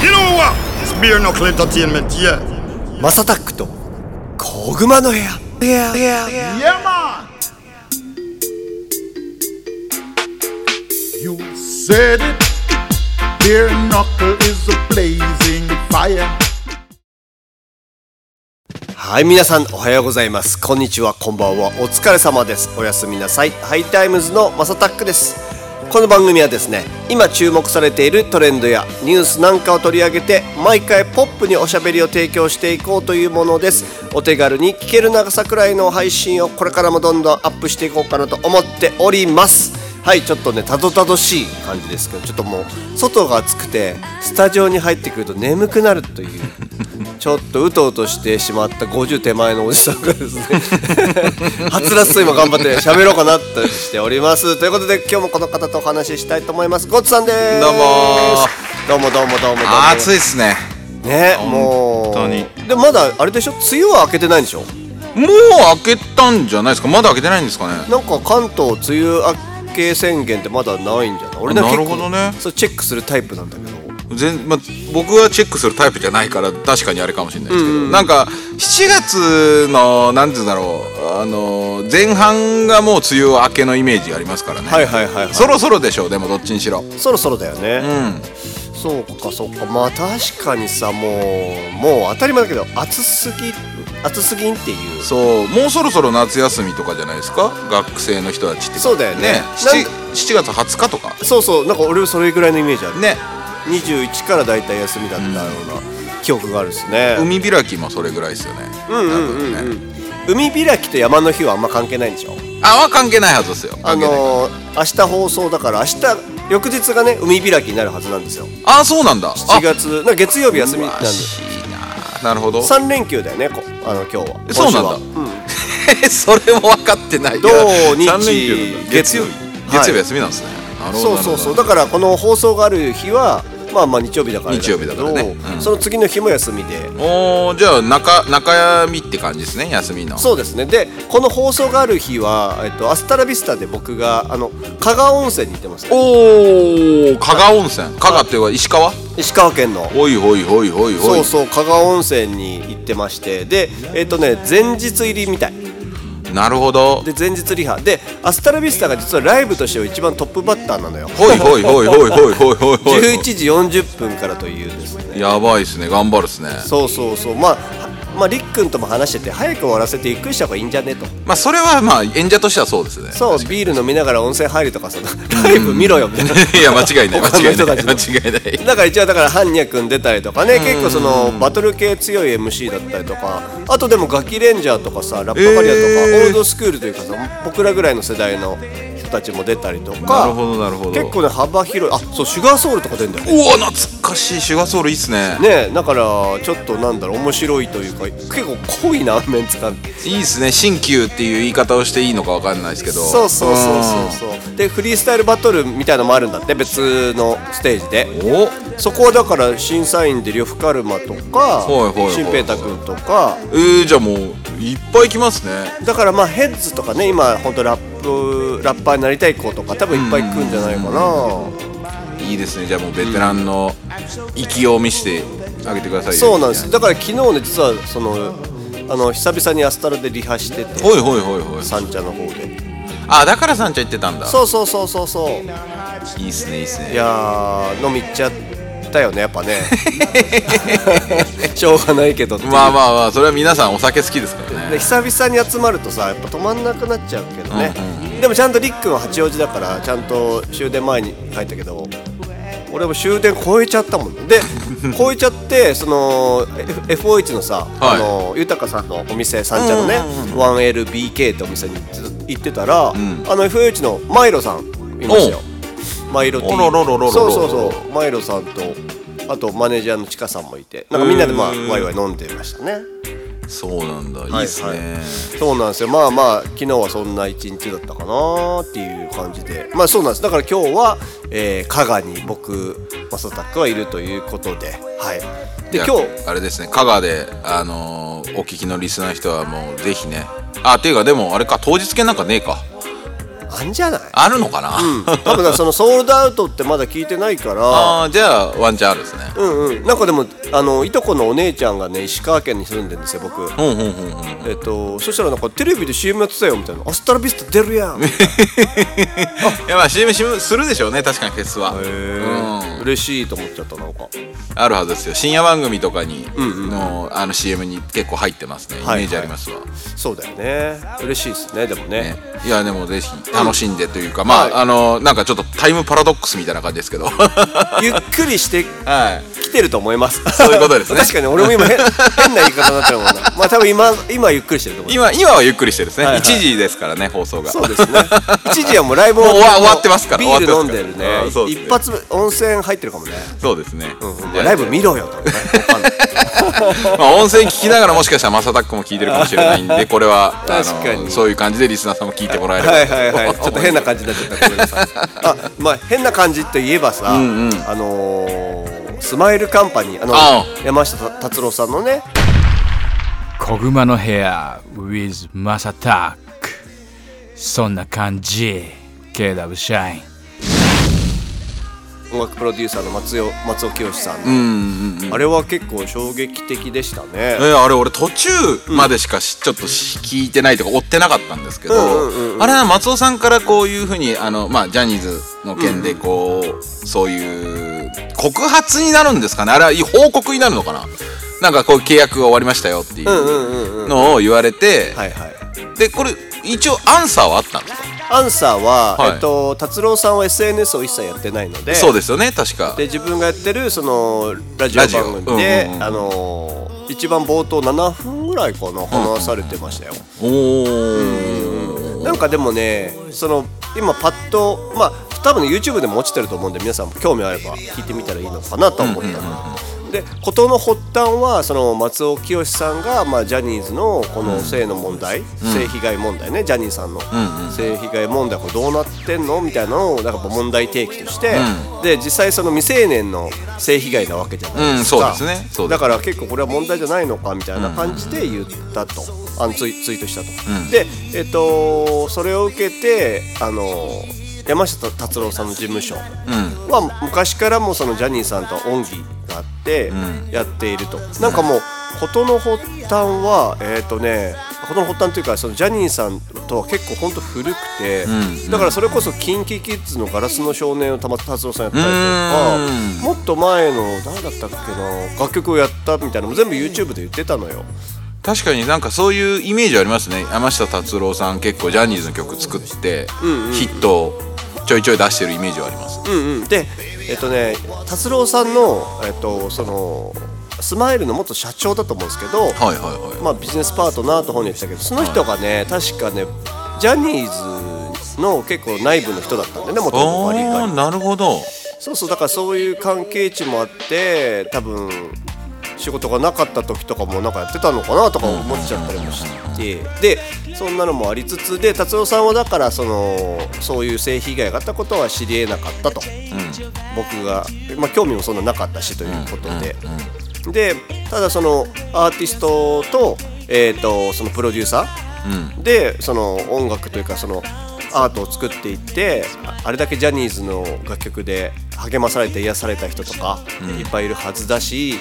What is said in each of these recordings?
ヒーはスピアノとコグの部屋はい、皆さん、おはようございます。こんにちは、こんばんは、お疲れ様です。おやすみなさい。ハイタイムズのまさたックです。この番組はですね今注目されているトレンドやニュースなんかを取り上げて毎回ポップにおしゃべりを提供していこうというものです。お手軽に聞ける長さくらいの配信をこれからもどんどんアップしていこうかなと思っております。はいちょっとねたどたどしい感じですけどちょっともう外が暑くてスタジオに入ってくると眠くなるという。ちょっとうとうとしてしまった50手前のおじさんがですね はつらつと今頑張って喋ろうかなとしております。ということで今日もこの方とお話ししたいと思います。ゴッツさんです。どうも。どうもどうもどうも暑いっすね。ねもう。本当に。でもまだあれでしょ？梅雨は明けてないんでしょ？もう開けたんじゃないですか？まだ開けてないんですかね？なんか関東梅雨明け宣言ってまだないんじゃない？俺なるほどね。それチェックするタイプなんだけど全、まあ、僕はチェックするタイプじゃないから確かにあれかもしれないですけど、なんか7月のなんて言うんだろうあの前半がもう梅雨明けのイメージありますからね、はいはいはい、はい、そろそろでしょうでもどっちにしろ。そろそろだよね、うん。そうかそうか。まあ確かにさもうもう当たり前だけど暑すぎ暑すぎんっていう。そう。もうそろそろ夏休みとかじゃないですか？学生の人たちって。そうだよね。ね。7, 7月20日とか。そうそう。なんか俺はそれぐらいのイメージある。ね21からだいたい休みだったような記憶があるですね。海開きもそれぐらいですよね。うんうんうんうん。海開きと山の日はあんま関係ないんでしょ？あは関係ないはずですよ。あのー、明日放送だから明日翌日がね海開きになるはずなんですよ。あそうなんだ。7月。な月曜日休み。なんでな。なるほど。3連休だよねこあの今日は。そうなんだ。今週は。それも分かってない。土日月曜日。はい月曜日休みなんですね、なるほどそうそうそう。だからこの放送がある日はまあまあ日曜日だから日曜日だからね。うん。その次の日も休みで。おーじゃあ中中闇って感じですね休みの。そうですね。でこの放送がある日は、えっと、アスタラビスタで僕があの加賀温泉に行ってます、ね、おお加賀温泉。加賀っていうか石川？石川県の。ほいほいほいほいほい。そうそう加賀温泉に行ってまして。でえっとね前日入りみたいなるほど。で前日リハ。でアスタラビスタが実はライブとしては一番トップバッターなのよ。ほいほいほいほいほいほいほいほい11時40分からというですね。やばいっすね。頑張るっすね。そうそうそう。まあはまありっくんとも話してて早く終わらせてゆっくりした方がいいんじゃねと。まあそれはまあ演者としてはそうですね。そうビール飲みながら温泉入るとかそのライブ見ろよみたいな。いや間違いない 間違いない間違いない。だから一応だから般若君出たりとかね結構そのバトル系強い MC だったりとかあとでもガキレンジャーとかさラッパカリアとか、えー。オールドスクールというかさ僕らぐらいの世代の人たちも出たりとかなるほどなるほど。結構ね幅広い。あそうシュガーソウルとか出るんだよね。うわ懐かしい。シュガーソウルいいっすね。ねだからちょっとなんだろう面白いというか結構濃いなメンツがいいっすね。新旧っていう言い方をしていいのかわかんないですけど。そうそうそうそうそう。でフリースタイルバトルみたいなのもあるんだって別のステージで。うんお？そこはだから審査員で呂布カルマとかはいはいはいシンペータ君とか。えー、じゃあもういっぱい来ますね。だからまあヘッズとかね今本当ラップラッパーになりたい子とか多分いっぱい来るんじゃないかな。いいですね。じゃあもうベテランの勢いを見せてあげてくださいよ。そうなんです。だから昨日ね実はそのあの久々にアスタラでリハしててほいほいほいほい。三茶の方で。あだからさんちゃん言ってたんだ。そうそうそうそうそう。いいっすねいいっすね。いやー飲み行っちゃったよねやっぱね。しょうがないけどまあまあまあそれは皆さんお酒好きですからね。で久々に集まるとさやっぱ止まんなくなっちゃうけどね、うんでもちゃんとりっくんは八王子だからちゃんと終電前に帰ったけど俺も終電超えちゃったもん。で 超えちゃってその F- FO1 のさ、はい。あの豊さんのお店三茶のね、1LBK ってお店に行ってたら、ん。あの FO1 のマイロさんいましたよマイロ T そうそうそう。マイロさんとあとマネージャーのちかさんもいて。なんかみんなでまあワイワイ飲んでましたね。そうなんだ。いい。っすね、はいそうなんですよ。まあまあ昨日はそんな一日だったかなっていう感じで。まあそうなんです。だから今日は、えー、加賀に僕マサタックはいるということで。はい。で今日。あれですね。香川であのーお聞きのリスナーの人はもうぜひね。あっていうかでもあれか当日券なんかねえかあんじゃない？あるのかな、うん。多分だそのソールドアウトってまだ聞いてないから。ああじゃあワンチャンあるですね。うんうん。なんかでもあのいとこのお姉ちゃんがね石川県に住んでるんですよ僕。うんうんうんうんえっとそしたらなんかテレビで CM やってたよ。みたいな「アスタラビスタ出るやん」へ いやまあ CM, するでしょうね確かにフェスは、え嬉しいと思っちゃったなんか。あるはずですよ。深夜番組とかにの,、あの CM に結構入ってますね。イメはい。ージありますわ、そうだよね。嬉しいですねでもね。ね。いやでもぜひ楽しんでというか、まあ、はい。あのなんかちょっとタイムパラドックスみたいな感じですけど。は ゆっくりしてい。きてると思います。そういうことですね。確かに俺も今変変な言い方になってるもんな。まあ多分今今ゆっくりしてると思う今今はゆっくりしてるですね、はいはい。1時ですからね放送が。そうですね。一時はもうライブ終わってますからビール飲んでるね。ね。一発温泉入ってるかもね。そうですね、うんライブ見ろよと まあ、音声聞きながらもしかしたらマサタックも聞いてるかもしれないんでこれはあ確かに。のそういう感じでリスナーさんも聞いてもらえれば。はいはいはい。ちょっと変な感じになっちゃったごめんなさい。あまあ変な感じといえばさ、あのースマイルカンパニーあのあ山下達郎さんのね小熊の部屋 with マサタックそんな感じ。KW シャイン音楽プロデューサーの松尾松尾清さんの、あれは結構衝撃的でしたね。えーあれ俺途中までしかし、ちょっとし聞いてないとか追ってなかったんですけど、あれは松尾さんからこういうふうにあの、まあ、ジャニーズの件でこう、そういう告発になるんですかね。あれは報告になるのかな。なんかこう契約が終わりましたよっていうのを言われて、はいはい。でこれ一応アンサーはあったんですか、アンサーは、はい。えっと達郎さんは SNS を一切やってないのでそうですよね確か。で自分がやってるそのラジオ番組で、うんうんうん。あのー一番冒頭7分ぐらいかな話されてましたよ、おおなんかでもねその今パッとまあ多分ね YouTube でも落ちてると思うんで皆さんも興味あれば聞いてみたらいいのかなと思ったの、で事の発端はその松尾清さんが、まあ、ジャニーズのこの性の問題、性被害問題ねジャニーさんの。性被害問題これどうなってんの？みたいなのをなんか問題提起として、で実際その未成年の性被害なわけじゃないですか、うんそうですね。だから結構これは問題じゃないのかみたいな感じで言ったと、あのツイツイートしたと、でえっとそれを受けてあの山下達郎さんの事務所は昔からもそのジャニーさんとは恩義があってやっていると、なんかもう事の発端はえっ、とね事の発端というかそのジャニーさんとは結構本当古くて、だからそれこそ KinKiKids の「ガラスの少年」を玉達郎さんやったりとかもっと前の誰だったっけな楽曲をやったみたいなのも全部 YouTube で言ってたのよ。確かになんかそういうイメージありますね。山下達郎さん結構ジャニーズの曲作って、ヒットをちょいちょい出してるイメージはあります。うんうん、でえっとね達郎さんの、えっと、そのスマイルの元社長だと思うんですけど、はいはいはい。まあ、ビジネスパートナーと本に言ってたけどその人がね、確かねジャニーズの結構内部の人だったんでね元々バリああバリ。なるほど。そうそうだからそういう関係値もあって多分仕事がなかった時とかもなんかやってたのかなとか思っちゃったりもして。でそんなのもありつつで達郎さんはだからそのそういう性被害があったことは知りえなかったと、僕が、まあ、興味もそんななかったしということで、でただそのアーティストと,、えー、とそのプロデューサー、でその音楽というかそのアートを作っていってああれだけジャニーズの楽曲で励まされて癒された人とかいっぱいいるはずだし、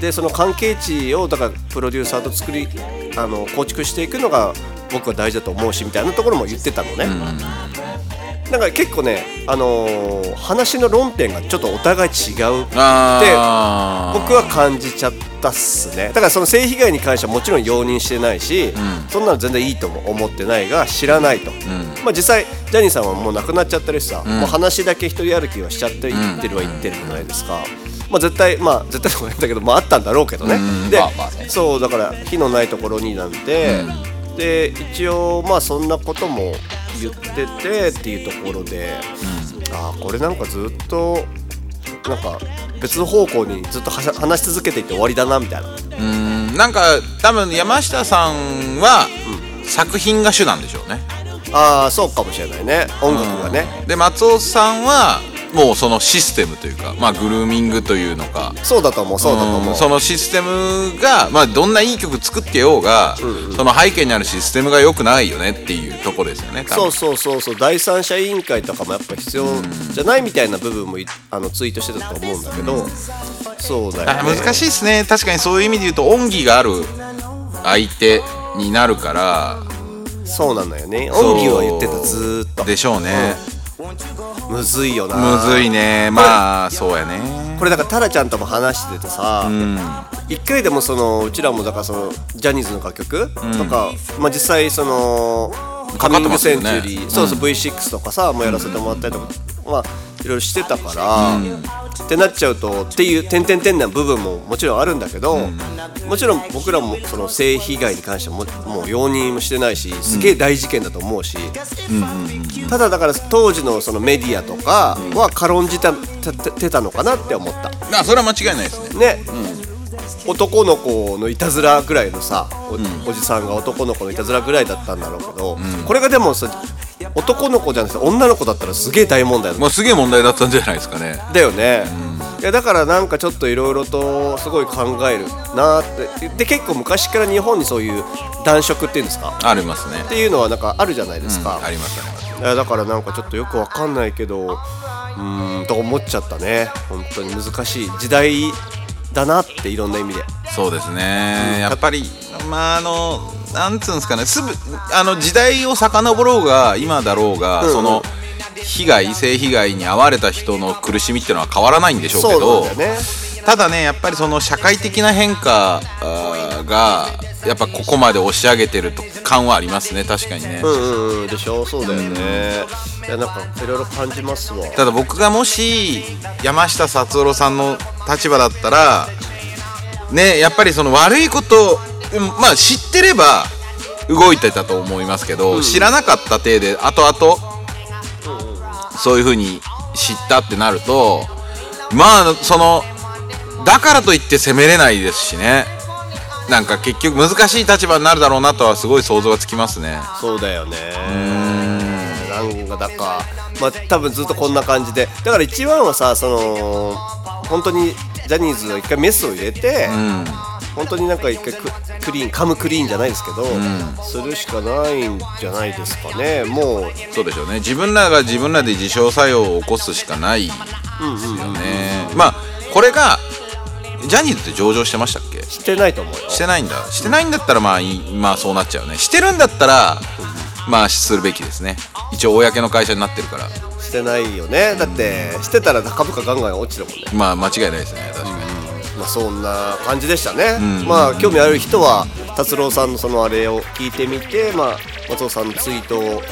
でその関係値をだからプロデューサーと作りあの構築していくのが僕は大事だと思うしみたいなところも言ってたのね。なんか結構ね、あのー話の論点がちょっとお互い違うって僕は感じちゃったっすね。だからその性被害に関してはもちろん容認してないし、そんなの全然いいとも思ってないが知らないと、まあ実際ジャニーさんはもう亡くなっちゃってるしさ、もう話だけ一人歩きはしちゃって言ってるは言ってるじゃないですか、まあ絶対まあ絶対とか言ったけどまああったんだろうけどね、で、まあまあね。そうだから火のないところになんで、で一応まあそんなことも言っててっていうところで、ああこれなんかずっとなんか別の方向にずっと話し続けていって終わりだなみたいな。うんなんか多分山下さんは作品が主なんでしょうね。ああそうかもしれないね。音楽がね、で松尾さんはもうそのシステムというかまあグルーミングというのか。そうだと思うそうだと思う。そのシステムが、まあ、どんないい曲作ってようが、その背景にあるシステムが良くないよねっていうとこですよねそうそうそうそう。第三者委員会とかもやっぱ必要じゃないみたいな部分もいあのツイートしてたと思うんだけど、そうだよあね難しいですね。確かにそういう意味で言うと恩義がある相手になるから。そうなんだよね。恩義は言ってたずーっと。でしょうね、むずいよな。むずいね。まあそうやね。これだからタラちゃんとも話しててさ、うん。一回でもそのうちらもだからそのジャニーズの楽曲とか、まあ実際そのカミングセンチュリー、そうそう V6 とかさもやらせてもらったりとか、まあいろいろしてたから、ってなっちゃうとっていう点々点な部分ももちろんあるんだけど、もちろん僕らもその性被害に関してはももう容認もしてないしすげえ大事件だと思うし、ただだから当時のそのメディアとかは軽んじたててたのかなって思った。あそれは間違いないですね。ね、男の子のいたずらぐらいのさお,、じさんが男の子のいたずらぐらいだったんだろうけど、これがでもさ男の子じゃなくて女の子だったらすげえ大問題だ,、まあすげえ問題だったんじゃないですかね。だよね、いやだからなんかちょっといろいろとすごい考えるなって。で結構昔から日本にそういう男色っていうんですか？ありますね。っていうのはなんかあるじゃないですか、ありますあります。だからなんかちょっとよくわかんないけどうーんと思っちゃったね。本当に難しい。時代だなっていろんな意味で。そうですね。やっぱりまああのなんつうんですかね。すぐあの時代を遡ろうが今だろうが、うんその被害性被害に遭われた人の苦しみっていうのは変わらないんでしょうけそうどね。ただねやっぱりその社会的な変化あーがやっぱここまで押し上げてると感はありますね。確かにね、うんうんうん。でしょ？そうだよねいやなんかいろいろ感じますわ。ただ僕がもし山下達郎さんの立場だったらねやっぱりその悪いことうんまあ知ってれば動いてたと思いますけど、知らなかった体で後々そういう風に知ったってなるとまあそのだからといって責めれないですしね。なんか結局難しい立場になるだろうなとはすごい想像がつきますね。そうだよねなんかだか。まあ多分ずっとこんな感じで。だから一番はさその本当にジャニーズが一回メスを入れて、うん。本当になんか一回ククリーンカムクリーンじゃないですけど、するしかないんじゃないですかね。もうそうでしょうね。自分らが自分らで自傷作用を起こすしかないですよね。まあこれがジャニーズって上場してましたっけ？してないと思うよ。してないんだ。してないんだったらまあまあそうなっちゃうね。してるんだったらまあするべきですね。一応公の会社になってるから。してないよね。だってしてたら株価ガンガン落ちてるもんね。まあ間違いないですね。確かに。まあそんな感じでしたね、ん。まあ興味ある人は達郎さんのそのあれを聞いてみてまあ松尾さんのツイートを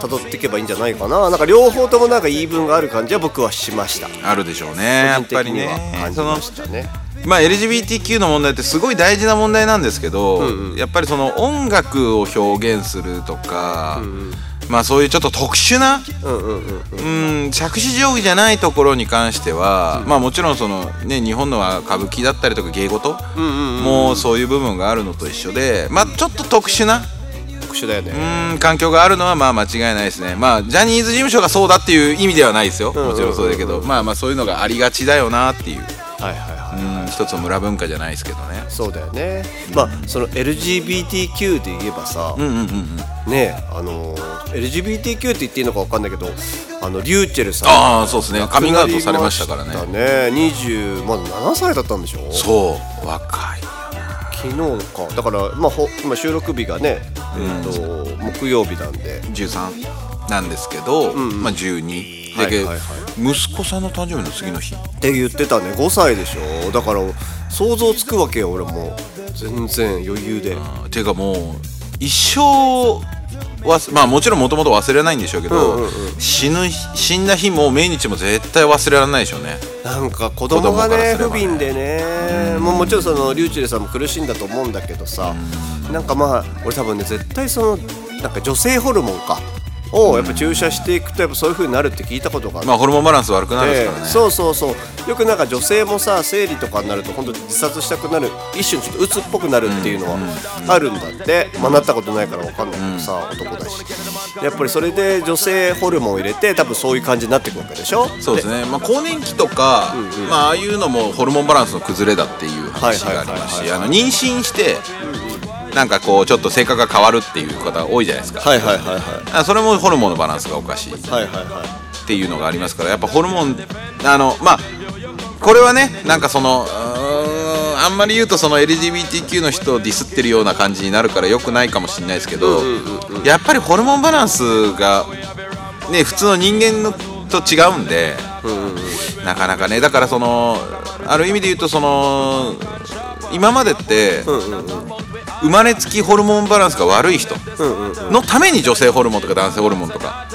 辿っていけばいいんじゃないかな。なんか両方ともなんか言い分がある感じは僕はしました。あるでしょうね。やっぱりね。感じましたねまあ LGBTQ の問題ってすごい大事な問題なんですけど、やっぱりその音楽を表現するとか、まあそういうちょっと特殊な、うんうんうんうん、着手定規じゃないところに関しては、まあもちろんそのね日本のは歌舞伎だったりとか芸事もそういう部分があるのと一緒で、まあちょっと特殊な特殊だよね。うん環境があるのはまあ間違いないですね。まあジャニーズ事務所がそうだっていう意味ではないですよ。もちろんそうだけどまあまあそういうのがありがちだよなっていう。はいはい一つの村文化じゃないですけどね。そうだよね。まあその LGBTQ で言えばさ、うんうんうんうん。ねあのー LGBTQ って言っていいのか分かんないけどあのリューチェルさん。ああそうですね。カミングアウトされましたからね。ね。20まだ7歳だったんでしょ？そう。若い昨日か。だから、まあ、ほ今収録日がね、えー、と木曜日なんで。13なんですけど、まあ12だけ、はいはいはい。息子さんの誕生日の次の日。って言ってたね。5歳でしょ。だから想像つくわけよ俺も。全然余裕で。っていうかもう一生はまあもちろんもともと忘れないんでしょうけど、うんうんうん。死ぬ日死んだ日も命日も絶対忘れられないでしょうね。なんか子供がね不憫でね。もうもちろんそのリューチェルさんも苦しんだと思うんだけどさ。なんかまあ俺多分ね絶対そのなんか女性ホルモンかをやっぱ注射していくとやっぱそういう風になるって聞いたことがあって。まあホルモンバランス悪くなるんですからね。そうそうそう。よくなんか女性もさ生理とかになると本当自殺したくなる一瞬ちょっと鬱っぽくなるっていうのはあるんだって、まあ、なったことないから分かんないけどさ、男だし。やっぱりそれで女性ホルモンを入れて多分そういう感じになっていくわけでしょ？そうですね、まあ、更年期とか、まあ、ああいうのもホルモンバランスの崩れだっていう話がありますし妊娠してなんかこうちょっと性格が変わるっていう方が多いじゃないですか、はいはいはいはい。あそれもホルモンのバランスがおかしい。っはいはいはい。ていうのがありますからやっぱホルモンあのまあこれはねなんかそのあんまり言うとその LGBTQ の人をディスってるような感じになるからよくないかもしれないですけど、やっぱりホルモンバランスがね普通の人間のと違うんで、なかなかねだからそのある意味で言うとその今までって、生まれつきホルモンバランスが悪い人のために女性ホルモンとか男性ホルモンとか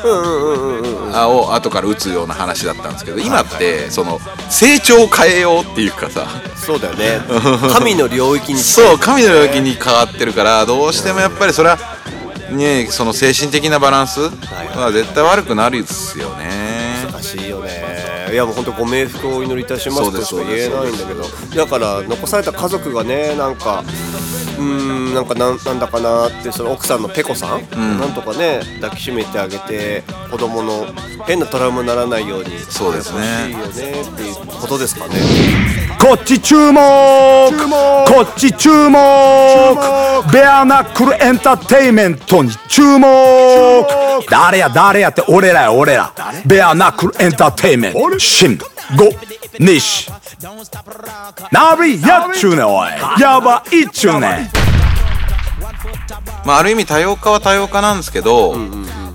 あを後から打つような話だったんですけど今ってその成長を変えようっていうかさ。そうだよね。神の領域にそう神の領域に変わってるからどうしてもやっぱりそれはねその精神的なバランスは絶対悪くなるですよね。難しいよね。いやもう本当ご冥福をお祈りいたしますとしか言えないんだけどだから残された家族がねなんかうーんなんかなんなんだかなってその奥さんのペコさん、なんとかね抱きしめてあげて子供の変なトラウマにならないようにそうですね。しいよねっていうことですかね。こっち注目！こっち注目！ベアナックルエンターテインメントに注目！誰や誰やって俺らや俺ら。ベアナックルエンターテインメント。新ゴ西ナビやっちゅうねおいやばいっちゅうねまあある意味多様化は多様化なんですけど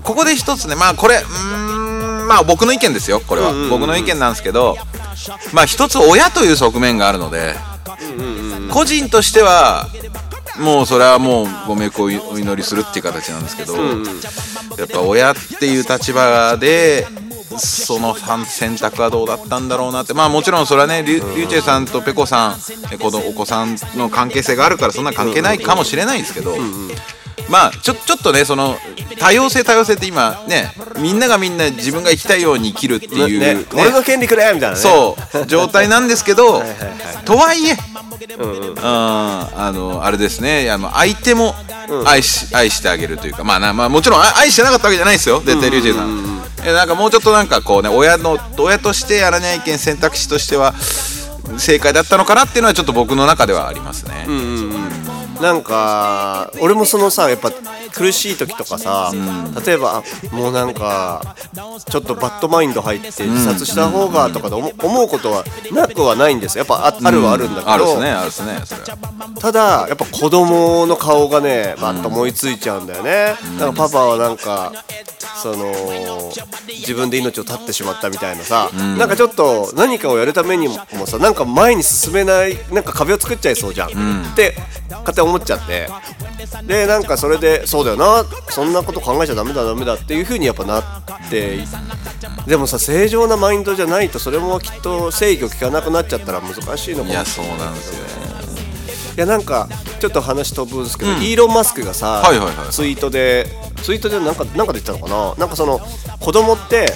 ここで一つねまあこれうーんまあ僕の意見ですよこれは。僕の意見なんですけどまあ一つ親という側面があるので個人としてはもうそれはもうご冥福をお祈りするっていう形なんですけどやっぱ親っていう立場でその選択はどうだったんだろうなって。まあもちろんそれはねリュリュウチェさんとペコさんえこのお子さんの関係性があるからそんな関係ないかもしれないんですけど。まあちょちょっとねその多様性多様性って今ねみんながみんな自分が生きたいように生きるっていう、ねね。俺の権利くれみたいなね。そう状態なんですけど はいはいとはいえうんあのあれですねあの相手も愛し,、愛してあげるというかまあな、まあ、もちろんあ愛してなかったわけじゃないですよ絶対リュウジェイさんえなんかもうちょっとなんかこうね親の親としてやらないけん選択肢としては正解だったのかなっていうのはちょっと僕の中ではありますね、うん。なんか俺もそのさやっぱ苦しい時とかさ、例えばあもうなんかちょっとバッドマインド入って自殺した方がとかで思思うことはなくはないんです。よやっぱああるはあるんだけど、あるですねあるですねそれは。ただやっぱ子供の顔がねバッと思いついちゃうんだよね、なんかパパはなんかその自分で命を絶ってしまったみたいなさ、なんかちょっと何かをやるためにもさなんか前に進めないなんか壁を作っちゃいそうじゃん、って勝手に思っちゃって。でなんかそれでそうだよな。そんなこと考えちゃダメだダメだっていう風にやっぱなって。でもさ正常なマインドじゃないとそれもきっと制御効かなくなっちゃったら難しいのかも。いやそうなんですよね。いやなんかちょっと話飛ぶんですけど、イーロン・マスクがさ、はいはいはいツイートでツイートでなんかなんかで言ったのかな？なんかその子供って、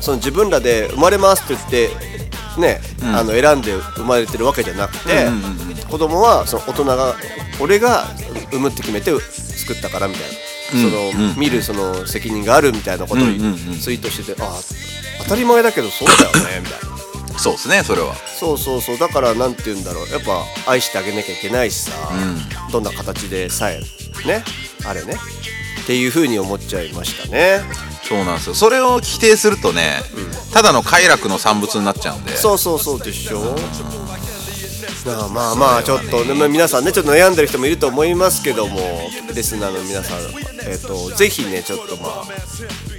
その自分らで生まれますって言ってね、あの選んで生まれてるわけじゃなくて、子供はその大人が俺が産むって決めて作ったからみたいな、その見るその責任があるみたいなことをツイートしてて、あ当たり前だけどそうだよねみたいな。そうですねそれは。そうそうそう。だからなんて言うんだろう。やっぱ愛してあげなきゃいけないしさ、どんな形でさえねあれね。っていう風に思っちゃいましたね。そうなんですよ。それを否定するとね、ただの快楽の産物になっちゃうんで。そうそうそうでしょ。まあまあまあちょっと、ねまあ、皆さんねちょっと悩んでる人もいると思いますけどもリスナーの皆さんえっ、とぜひねちょっとまあ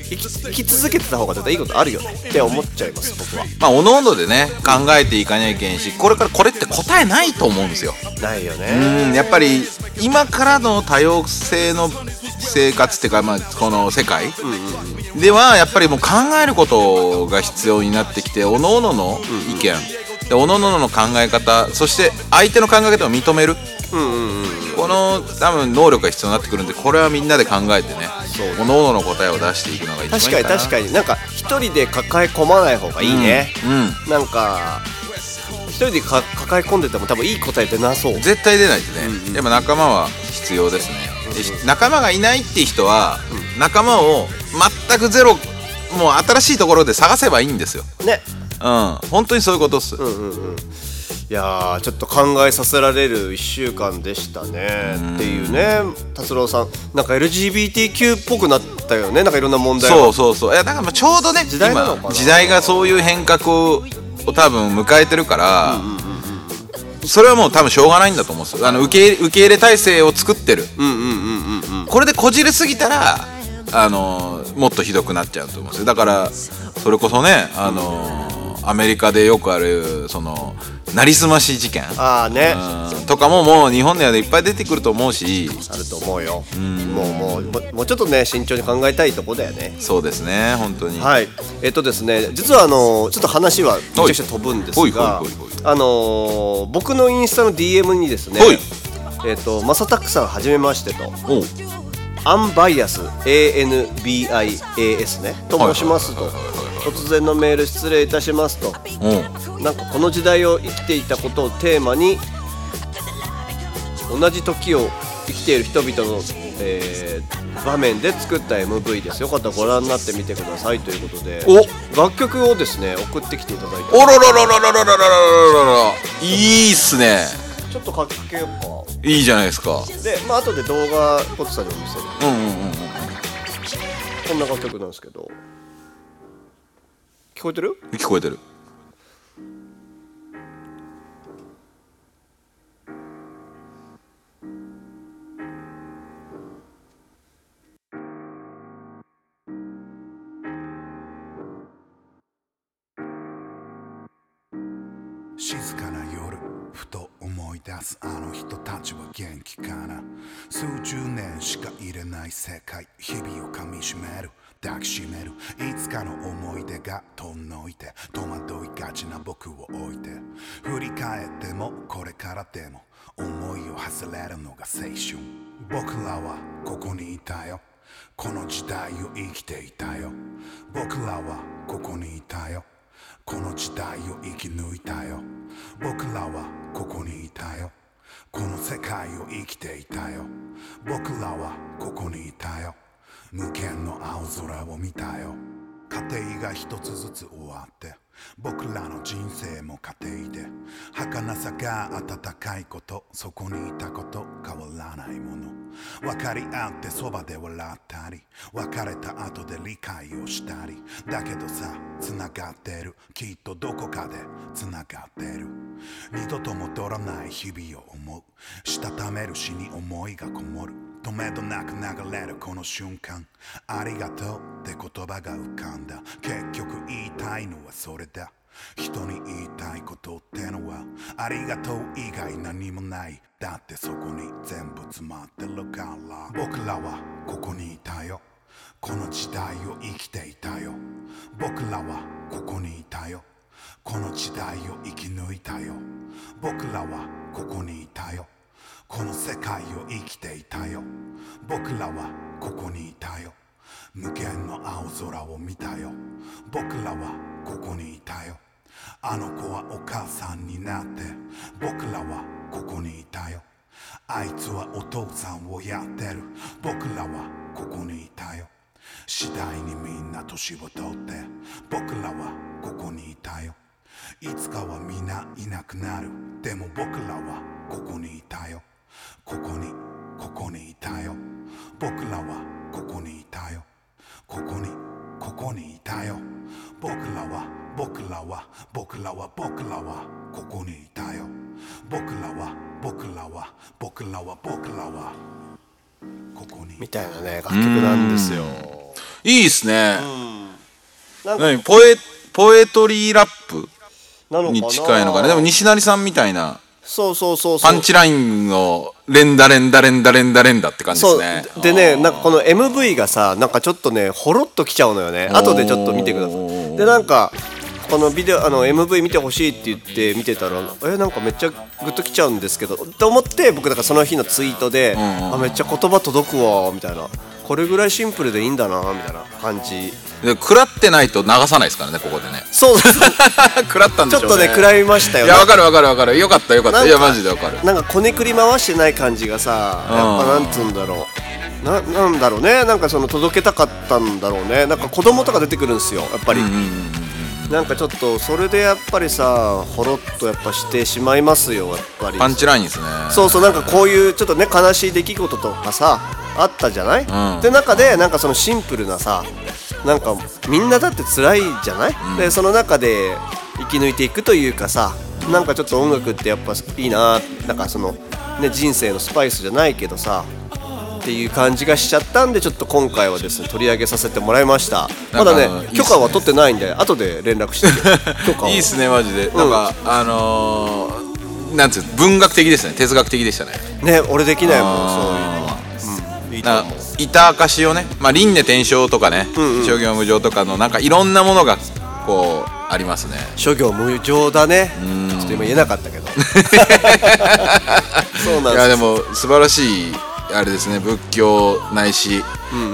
生き生き続けてた方が絶対いいことあるよねって思っちゃいます僕は。まあおのおのでね考えていかなきゃいけんしこれからこれって答えないと思うんですよ。ないようねんやっぱり今からの多様性の生活っていうか、まあ、この世界ではやっぱりもう考えることが必要になってきておのおのの意見でおのおのの考え方そして相手の考え方を認める。この多分能力が必要になってくるんでこれはみんなで考えてねそう。各々の答えを出していくのが一番いいかな。確かに確かに。なんか一人で抱え込まない方がいいね、うんなんか一人でか抱え込んでても多分いい答え出なそう。絶対出ないですね、やっぱ仲間は必要ですね、でし仲間がいないっていう人は、仲間を全くゼロもう新しいところで探せばいいんですよ。ねうん。本当にそういうことっす、いやーちょっと考えさせられる1週間でしたね。っていうね達郎さん。なんか LGBTQ っぽくなったよね。なんかいろんな問題が。そうそうそう。いやだからまあちょうどね時代時代がそういう変革を多分迎えてるから、それはもう多分しょうがないんだと思うんですよ。あの受け入れ受け入れ体制を作ってる、これでこじれすぎたらあのもっとひどくなっちゃうと思うんですよ。だからそれこそねあのアメリカでよくあるそのなりすまし事件。ああね。うん。とかももう日本ではいっぱい出てくると思うし。あると思うよ。もうもうもうもうちょっとね慎重に考えたいとこだよね。そうですね本当に。はい。えっとですね実はあのちょっと話はめちゃくちゃ飛ぶんですがあの僕のインスタの DM にですねえっとマサタックさんはじめましてと。おう。アンバイアス ANBIAS ね。と申しますと突然のメール失礼いたしますと。おうなんかこの時代を生きていたことをテーマに同じ時を生きている人々の、えー場面で作った MV ですよ。かったらご覧になってみてくださいということで。お。楽曲をですね送ってきていただいおろろろろろろろろろ。ろろろいいっすね。たちょっとかけようか。いいじゃないですか。でまあ後で動画ポッツさんにも見せる。うんうんうんうん。こんな楽曲なんですけど。聞こえてる？聞こえてる。静かな夜ふと思い出すあの人たちは元気かな？数十年しか入れない世界。日々をかみしめる。抱きしめる。いつかの思い出が遠のいて。戸惑いがちな僕を置いて。振り返ってもこれからでも。思いを忘れるのが青春。僕らはここにいたよ。この時代を生きていたよ。僕らはここにいたよ。この時代を生き抜いたよ。僕らはここにいたよ。この世界を生きていたよ。僕らはここにいたよ。無限の青空を見たよ。家庭が一つずつ終わって僕らの人生も家庭で儚さが温かいことそこにいたこと変わらないもの。分かり合ってそばで笑ってり別れた後で理解をしたりだけどさ繋がってる。きっとどこかで繋がってる。二度と戻らない日々を思う。したためる詩に思いがこもる。止めどなく流れるこの瞬間。ありがとうって言葉が浮かんだ。結局言いたいのはそれだ。人に言いたいことってのはありがとう以外何もない。だってそこに全部詰まってるから。僕らはここにいたよ。この時代を生きていたよ。僕らはここにいたよ。この時代を生き抜いたよ。僕らはここにいたよ。この世界を生きていたよ。僕らはここにいたよ。無限の青空を見たよ。僕らはここにいたよ。あの子はお母さんになって僕らはここにいたよ。あいつはお父さんをやってる。僕らはここにいたよ。次第にみんな年を取って僕らはここにいたよ。いつかは皆いなくなる。でも僕らはここにいたよ。ここにここにいたよ。僕らはここにいたよ。ここにここにいたよ。僕らは僕らは僕らは僕らはここにいたよ。僕らは僕らは僕らは僕らはここにみたいなね楽曲なんですよ。いいっすね、なんか何？ポエポエトリーラップに近いのかな？でも西成さんみたいな。そうそうそうそう。パンチラインの連打連打連打連打連打って感じですね。でねなんかこの MV がさなんかちょっとねほろっときちゃうのよね。後でちょっと見てください。でなんかこのビデオあの MV 見てほしいって言って見てたらえなんかめっちゃグッときちゃうんですけどと思って僕だからその日のツイートで、あめっちゃ言葉届くわみたいな。これぐらいシンプルでいいんだなみたいな感じ。で食らってないと流さないですからねここでね。そうそう 食らったんでしょうね。ちょっとね食らいましたよいやわかるわかるわかる。よかったよかった。いやマジでわかる。なんかこねくり回してない感じがさやっぱなんつうんだろう。ななんだろうね。なんかその届けたかったんだろうね。なんか子供とか出てくるんですよやっぱり、なんかちょっとそれでやっぱりさほろっとやっぱしてしまいますよやっぱり。パンチラインですね。そうそうなんかこういうちょっとね悲しい出来事とかさあったじゃない、ん。で中でなんかそのシンプルなさなんかみんなだって辛いじゃない、でその中で生き抜いていくというかさなんかちょっと音楽ってやっぱいいななんかそのね人生のスパイスじゃないけどさっていう感じがしちゃったんでちょっと今回はですね取り上げさせてもらいました。まだね許可は取ってないんで後で連絡して。許可を。いいっすねマジで、なんかあのー、なんつうの文学的ですね。哲学的でしたね。ね俺できないもんそういうのは、うん、いいとな思う板証をね、まあ、輪廻転生とかね、諸行無常とかのなんかいろんなものがこうありますね。諸行無常だね。ちょっと今言えなかったけど。そうなんいやでですも素晴らしいあれですね仏教ないし、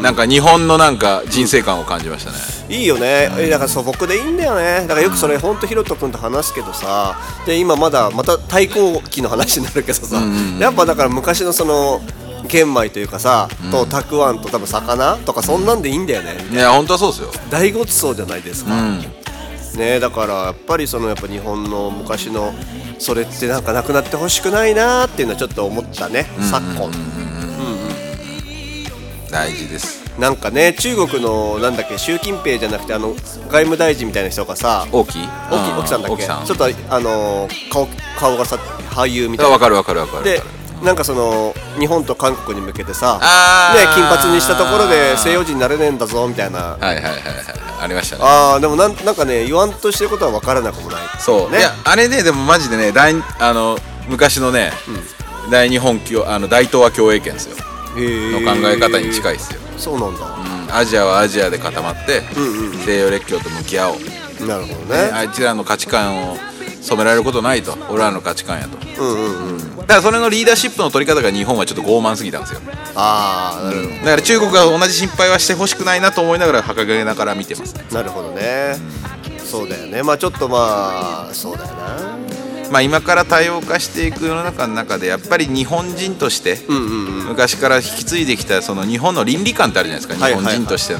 なんか日本のなんか人生観を感じましたね、いいよね、えだから素朴でいいんだよね。だからよくそれほんとひろと君と話すけどさ。で今まだまた太閤期の話になるけどさ、やっぱだから昔のその玄米というかさ、とたくあんと多分魚とかそんなんでいいんだよね、いや本当はそうですよ。大ごちそうじゃないですか、ねだからやっぱりそのやっぱ日本の昔のそれってなんかなくなってほしくないなーっていうのはちょっと思ったね、昨今大事です。なんかね中国のなんだっけ習近平じゃなくてあの外務大臣みたいな人がさ大きい？沖沖さんだっけ？ちょっとあのー顔顔がさ俳優みたいな。あわかるわかるわかるでなんかその日本と韓国に向けてさね金髪にしたところで西洋人になれねえんだぞみたいな。はいはいはいはい。ありましたね。あーでもなんなんかね言わんとしてることは分からなくもない。そう、ね。いやあれねでもマジでね大あの昔のね、大日本共あの大東亜共栄圏ですよの考え方に近いですよ、そうなんだ。うん、アジアはアジアで固まって、西洋列強と向き合おう、なるほどね。ねあいつらの価値観を染められることないと俺らの価値観やと、だからそれのリーダーシップの取り方が日本はちょっと傲慢すぎたんですよ。ああなるほだから中国が同じ心配はしてほしくないなと思いながら掲げながら見てます。ねどなるほどね。そうだよね。まあちょっとまあそうだよなまあ、今から多様化していく世の中の中でやっぱり日本人として昔から引き継いできたその日本の倫理観ってあるじゃないですかはい日本人としての、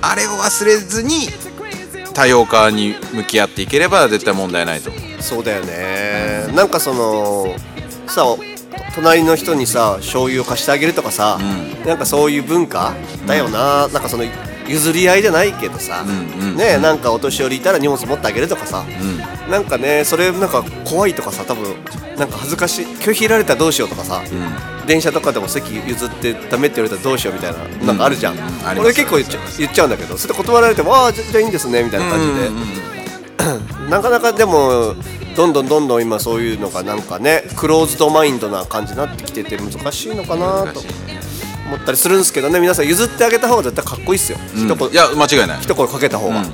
あ、あれを忘れずに多様化に向き合っていければ絶対問題ないと。そうだよね。なんかそのさ隣の人にさ醤油を貸してあげるとかさ、なんかそういう文化だよな、なんかその譲り合いじゃないけどさ、ねなんかお年寄りいたら荷物持ってあげるとかさ、なんかねそれなんか怖いとかさ多分なんか恥ずかしい拒否られたらどうしようとかさ、電車とかでも席譲ってダメって言われたらどうしようみたいな、なんかあるじゃん、あります俺結構言っちゃ言っちゃうんだけどそれで断られてもああじゃあいいんですねみたいな感じで、なかなかでもどんどんどんどん今そういうのがなんかねクローズドマインドな感じになってきてて難しいのかなと思ったりするんですけどね皆さん譲ってあげた方が絶対かっこいいっすよ、一言いや間違いない、一声かけた方が、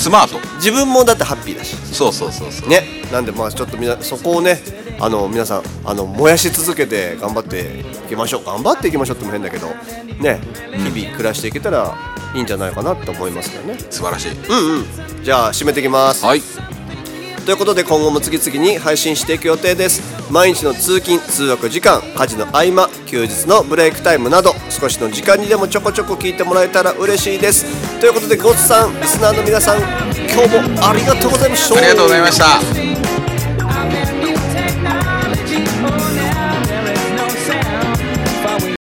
スマート。自分もだってハッピーだし。そうそうそうそう。ね。なんでまあちょっとみなそこをねあの皆さんあの燃やし続けて頑張っていきましょう。頑張っていきましょうっても変だけどね。日々暮らしていけたらいいんじゃないかなと思いますけどね。素晴らしい、うんうん。じゃあ締めていきます。はいということで今後も次々に配信していく予定です。毎日の通勤通学時間家事の合間休日のブレイクタイムなど少しの時間にでもちょこちょこ聞いてもらえたら嬉しいです。ということでゴッツさんリスナーの皆さん今日もありがとうございました。ありがとうございました。